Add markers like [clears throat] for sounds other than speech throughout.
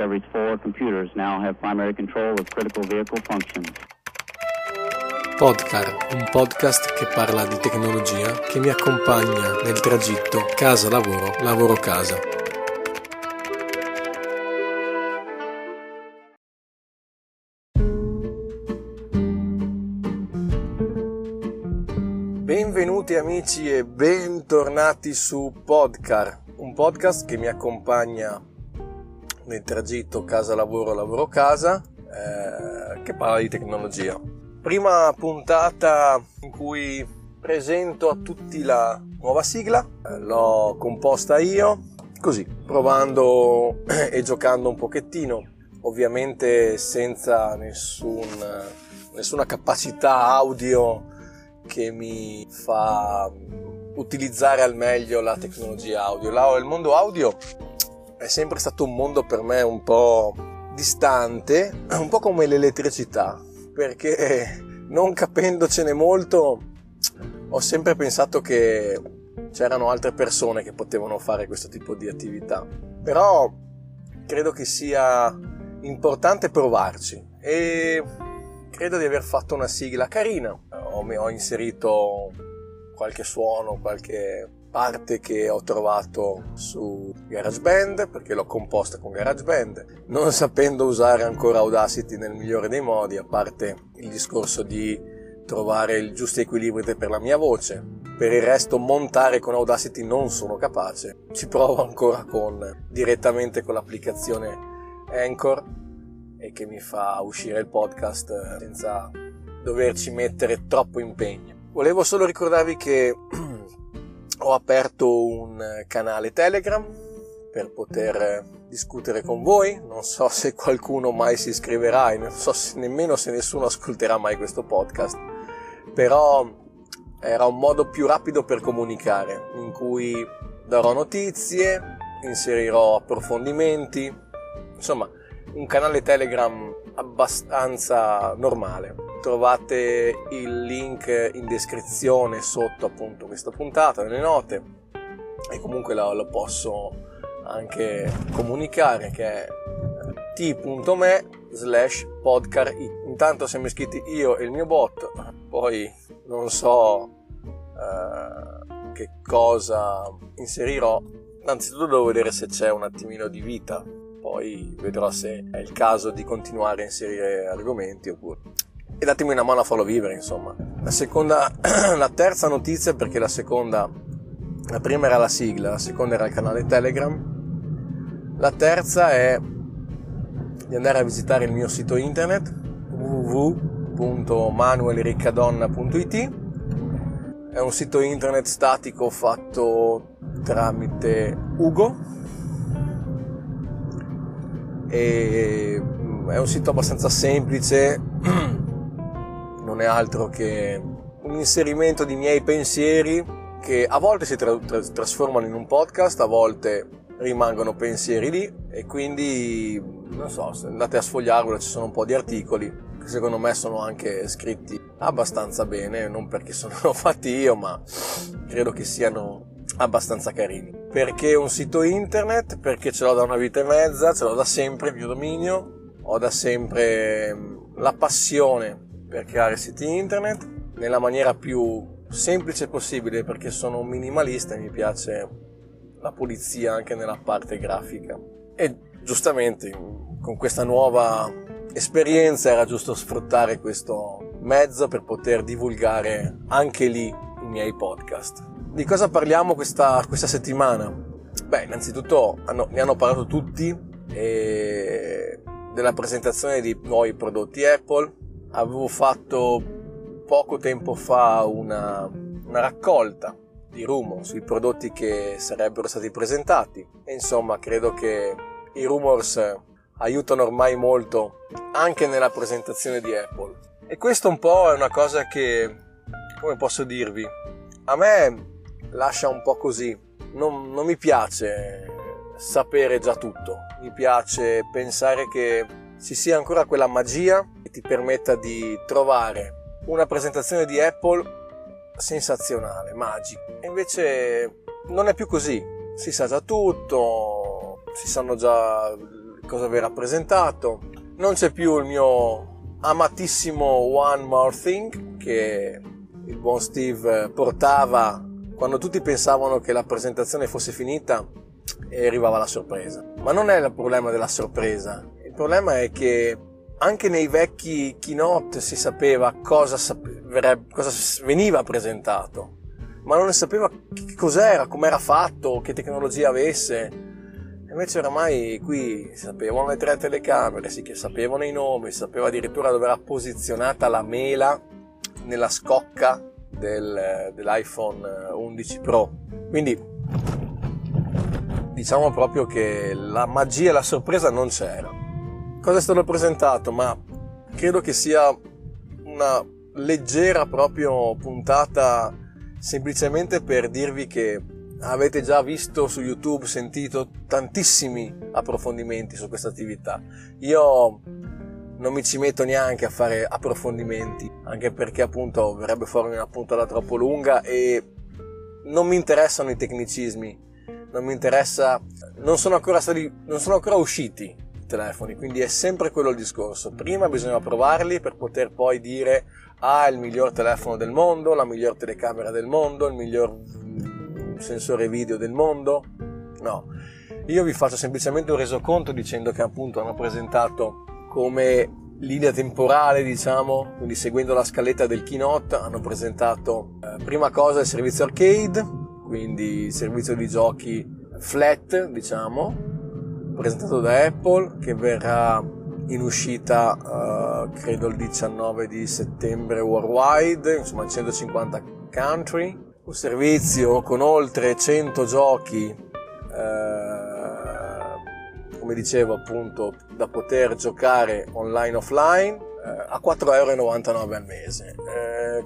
Discovery's four computers now have primary control of critical vehicle functions. Podcar, un podcast che parla di tecnologia che mi accompagna nel tragitto casa-lavoro, lavoro-casa. Benvenuti amici e bentornati su Podcar, un podcast che mi accompagna nel tragitto casa-lavoro, lavoro-casa, eh, che parla di tecnologia. Prima puntata in cui presento a tutti la nuova sigla, eh, l'ho composta io, così, provando [clears throat] e giocando un pochettino, ovviamente senza nessun, nessuna capacità audio che mi fa utilizzare al meglio la tecnologia audio. Il mondo audio è sempre stato un mondo per me un po' distante, un po' come l'elettricità, perché non capendocene molto ho sempre pensato che c'erano altre persone che potevano fare questo tipo di attività. Però credo che sia importante provarci e credo di aver fatto una sigla carina. Ho, ho inserito qualche suono, qualche parte che ho trovato su GarageBand perché l'ho composta con GarageBand non [laughs] sapendo usare ancora Audacity nel migliore dei modi a parte il discorso di trovare il giusto equilibrio per la mia voce. Per il resto montare con Audacity non sono capace. Ci provo ancora con direttamente con l'applicazione Anchor e che mi fa uscire il podcast senza doverci mettere troppo impegno. Volevo solo ricordarvi che [clears throat] ho aperto un canale Telegram per poter discutere con voi. Non so se qualcuno mai si iscriverà e non so se, nemmeno se nessuno ascolterà mai questo podcast. Però era un modo più rapido per comunicare, in cui darò notizie, inserirò approfondimenti, insomma, un canale Telegram abbastanza normale trovate il link in descrizione sotto appunto questa puntata nelle note. E comunque lo, lo posso anche comunicare che è t.me slash podcast intanto siamo iscritti io e il mio bot poi non so uh, che cosa inserirò. Innanzitutto devo vedere se c'è un attimino di vita poi vedrò se è il caso di continuare a inserire argomenti oppure e datemi una mano a farlo vivere, insomma. La seconda, [clears throat] la terza notizia, perché la seconda, la prima era la sigla, la seconda era il canale Telegram, la terza è di andare a visitare il mio sito internet www.manuelriccadonna.it è un sito internet statico fatto tramite Ugo. E è un sito abbastanza semplice [clears throat] è altro che un inserimento di miei pensieri che a volte si tra- tra- trasformano in un podcast, a volte rimangono pensieri lì e quindi non so, se andate a sfogliarlo ci sono un po' di articoli che secondo me sono anche scritti abbastanza bene, non perché sono [laughs] fatti io, ma credo che siano abbastanza carini. Perché un sito internet? Perché ce l'ho da una vita e mezza, ce l'ho da sempre il mio dominio, ho da sempre mm, la passione per creare siti internet nella maniera più semplice possibile perché sono un minimalista e mi piace la pulizia anche nella parte grafica. E giustamente con questa nuova esperienza era giusto sfruttare questo mezzo per poter divulgare anche lì i miei podcast. Di cosa parliamo questa, questa settimana? Beh, innanzitutto hanno, ne hanno parlato tutti e della presentazione di nuovi prodotti Apple, avevo fatto poco tempo fa una, una raccolta di rumor sui prodotti che sarebbero stati presentati. E insomma credo che i rumors aiutano ormai molto anche nella presentazione di Apple. E questo un po' è una cosa che come posso dirvi a me lascia un po' così. Non, non mi piace sapere già tutto. Mi piace pensare che ci sia ancora quella magia che ti permetta di trovare una presentazione di Apple sensazionale, magica. E invece non è più così, si sa già tutto, si sanno già cosa verrà presentato. Non c'è più il mio amatissimo One More Thing che il buon Steve portava quando tutti pensavano che la presentazione fosse finita e arrivava la sorpresa. Ma non è il problema della sorpresa, il problema è che anche nei vecchi keynote si sapeva cosa, sape- cosa veniva presentato, ma non ne sapeva che cos'era, com'era fatto, che tecnologia avesse. Invece oramai qui sapevano le tre telecamere, si sapevano i nomi, si sapeva addirittura dove era posizionata la mela nella scocca del, dell'iPhone 11 Pro. Quindi diciamo proprio che la magia e la sorpresa non c'era. Cosa è stato presentato? Ma credo che sia una leggera proprio puntata semplicemente per dirvi che avete già visto su YouTube, sentito tantissimi approfondimenti su questa attività. Io non mi ci metto neanche a fare approfondimenti, anche perché appunto verrebbe fuori una puntata troppo lunga e non mi interessano i tecnicismi, non mi interessa, non sono ancora stati, non sono ancora usciti telefoni, quindi è sempre quello il discorso. Prima bisogna provarli per poter poi dire ah, il miglior telefono del mondo, la miglior telecamera del mondo, il miglior sensore video del mondo. No, io vi faccio semplicemente un resoconto dicendo che appunto hanno presentato come linea temporale, diciamo, quindi seguendo la scaletta del keynote, hanno presentato eh, prima cosa il servizio arcade, quindi il servizio di giochi flat, diciamo, presentato da Apple, che verrà in uscita uh, credo il 19 di settembre worldwide, insomma in 150 country, un servizio con oltre 100 giochi uh, come dicevo appunto da poter giocare online offline eh, a 4,99€ al mese.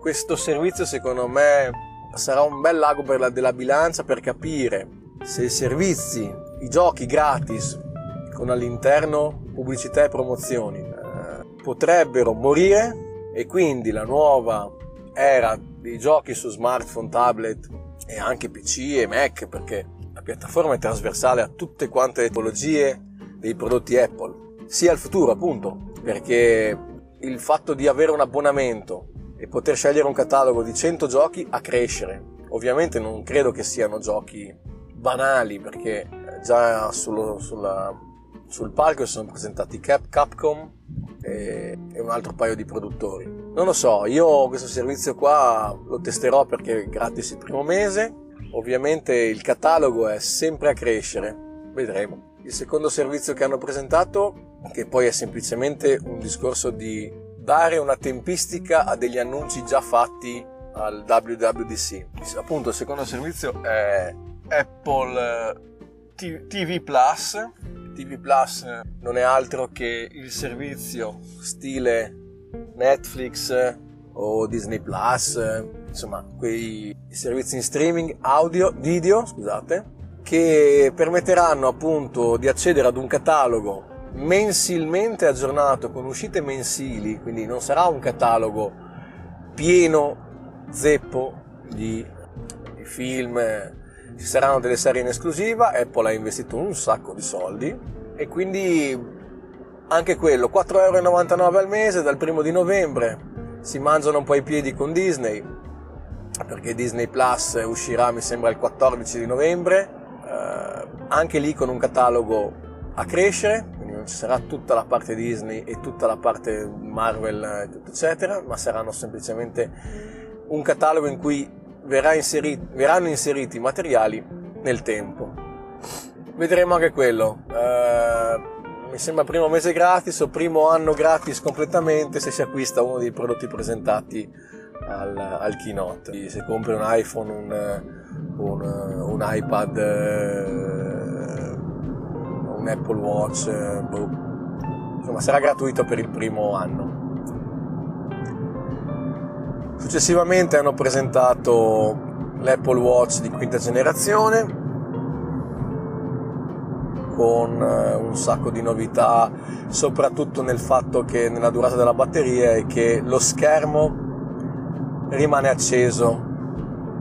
Questo servizio secondo me sarà un bel lago la, della bilancia per capire se i servizi, i giochi gratis con all'interno pubblicità e promozioni eh, potrebbero morire e quindi la nuova era dei giochi su smartphone, tablet e anche PC e Mac perché la piattaforma è trasversale a tutte quante le tipologie dei prodotti Apple, sia il futuro appunto, perché il fatto di avere un abbonamento e poter scegliere un catalogo di 100 giochi a crescere. Ovviamente non credo che siano giochi banali perché già sullo, sulla, sul palco si sono presentati Cap, Capcom e, e, un altro paio di produttori. Non lo so, io questo servizio qua lo testerò perché è gratis il primo mese. Ovviamente il catalogo è sempre a crescere, vedremo. Il secondo servizio che hanno presentato, che poi è semplicemente un discorso di dare una tempistica a degli annunci già fatti al WWDC. Appunto, il secondo servizio è Apple eh, TV Plus. TV Plus non è altro che il servizio stile Netflix o Disney Plus, insomma, quei servizi in streaming audio, video, scusate, che permetteranno appunto di accedere ad un catalogo mensilmente aggiornato con uscite mensili, quindi non sarà un catalogo pieno zeppo di, di film, ci saranno delle serie in esclusiva, Apple ha investito un sacco di soldi e quindi anche quello, 4,99€ al mese dal primo di novembre, si mangiano un po' i piedi con Disney, perché Disney Plus uscirà mi sembra il 14 di novembre, eh, anche lì con un catalogo a crescere, quindi non ci sarà tutta la parte Disney e tutta la parte Marvel, eccetera, ma saranno semplicemente un catalogo in cui verrà inseriti, verranno inseriti materiali nel tempo. Vedremo anche quello. Uh, mi sembra primo mese gratis o primo anno gratis completamente se si acquista uno dei prodotti presentati al, al keynote. Se compri un iPhone, un, un, un iPad, eh, un Apple Watch, eh, boh. insomma sarà gratuito per il primo anno. Successivamente hanno presentato l'Apple Watch di quinta generazione con eh, un sacco di novità, soprattutto nel fatto che nella durata della batteria e che lo schermo rimane acceso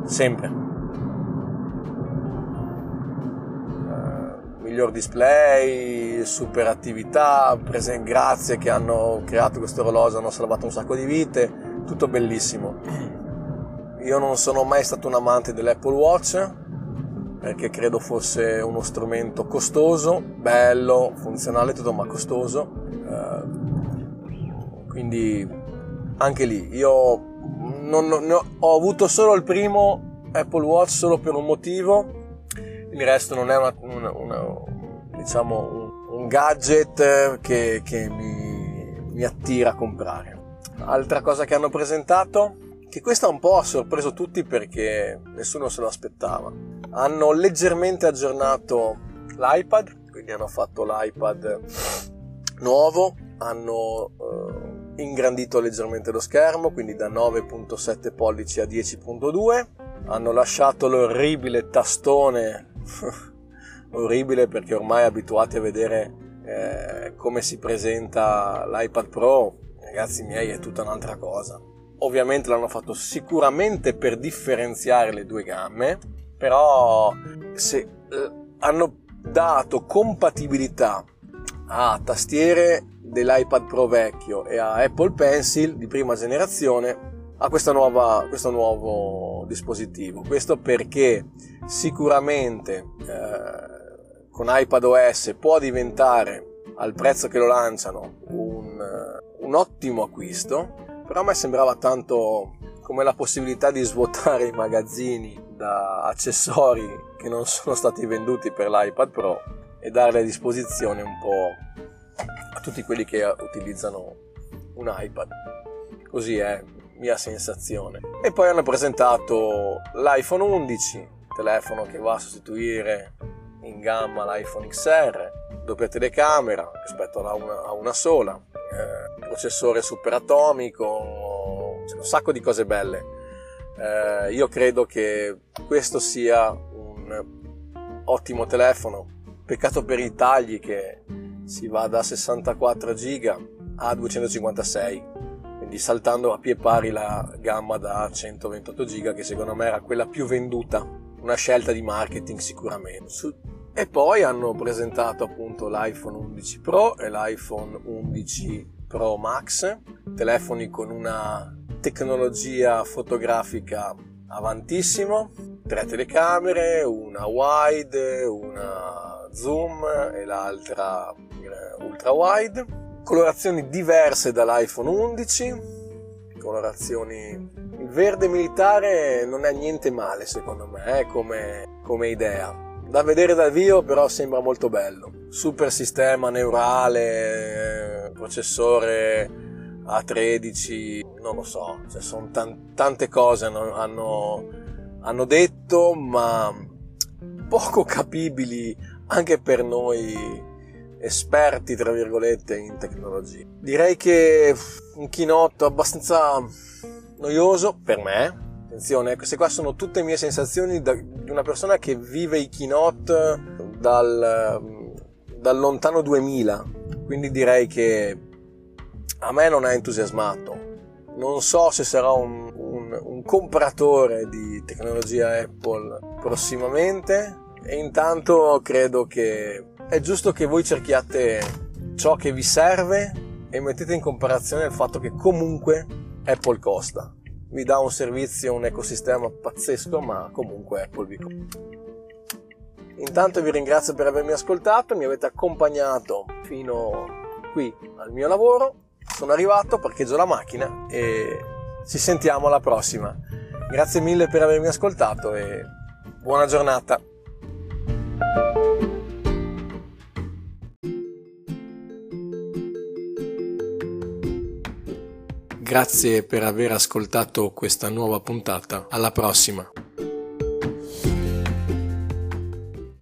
sempre. Miglior display, super attività, presen- grazie che hanno creato questo orologio, hanno salvato un sacco di vite, tutto bellissimo. Io non sono mai stato un amante dell'Apple Watch perché credo fosse uno strumento costoso, bello, funzionale, tutto ma costoso. Uh, quindi anche lì io non, non, ho avuto solo il primo Apple Watch solo per un motivo il resto non è una, una, una, diciamo un, un gadget che, che mi, mi, attira a comprare. Altra cosa che hanno presentato, che questa un po' ha sorpreso tutti perché nessuno se lo aspettava. Hanno leggermente aggiornato l'iPad, quindi hanno fatto l'iPad nuovo, hanno eh, ingrandito leggermente lo schermo, quindi da 9.7 pollici a 10.2, hanno lasciato l'orribile tastone [laughs] orribile perché ormai abituati a vedere eh, come si presenta l'iPad Pro, ragazzi miei, è tutta un'altra cosa. Ovviamente l'hanno fatto sicuramente per differenziare le due gamme, però se eh, hanno dato compatibilità a tastiere dell'iPad Pro vecchio e a Apple Pencil di prima generazione a nuova, questo nuovo dispositivo. Questo perché sicuramente eh, con iPadOS può diventare al prezzo che lo lanciano un, un ottimo acquisto, però a me sembrava tanto come la possibilità di svuotare i magazzini da accessori che non sono stati venduti per l'iPad Pro e darli a disposizione un po' a tutti quelli che utilizzano un iPad. Così è, mia sensazione. E poi hanno presentato l'iPhone 11, telefono che va a sostituire in gamma l'iPhone XR, doppia telecamera rispetto a una, a una sola, eh, processore superatomico, c'è un sacco di cose belle. Eh, io credo che questo sia un ottimo telefono, peccato per i tagli che si va da 64 giga a 256 quindi saltando a pie pari la gamma da 128 giga che secondo me era quella più venduta, una scelta di marketing sicuramente. E poi hanno presentato appunto l'iPhone 11 Pro e l'iPhone 11 Pro Max, telefoni con una tecnologia fotografica avantissimo, tre telecamere, una wide, una zoom e l'altra eh, ultra wide colorazioni diverse dall'iPhone 11, colorazioni... Il verde militare non è niente male secondo me eh, come, come idea. Da vedere dal vivo però sembra molto bello. Super sistema neurale, processore A13, non lo so, cioè sono tan- tante cose hanno, hanno, detto ma poco capibili anche per noi esperti, tra virgolette, in tecnologia. Direi che un keynote abbastanza noioso per me. Attenzione, queste qua sono tutte mie sensazioni di una persona che vive i keynote dal, dal lontano 2000. Quindi direi che a me non ha entusiasmato. Non so se sarò un, un, un compratore di tecnologia Apple prossimamente e intanto credo che è giusto che voi cerchiate ciò che vi serve e mettete in comparazione il fatto che comunque Apple costa. Vi dà un servizio, un ecosistema pazzesco, ma comunque Apple vi costa. Intanto vi ringrazio per avermi ascoltato, mi avete accompagnato fino qui al mio lavoro. Sono arrivato, parcheggio la macchina e ci sentiamo alla prossima. Grazie mille per avermi ascoltato e buona giornata. Grazie per aver ascoltato questa nuova puntata. Alla prossima.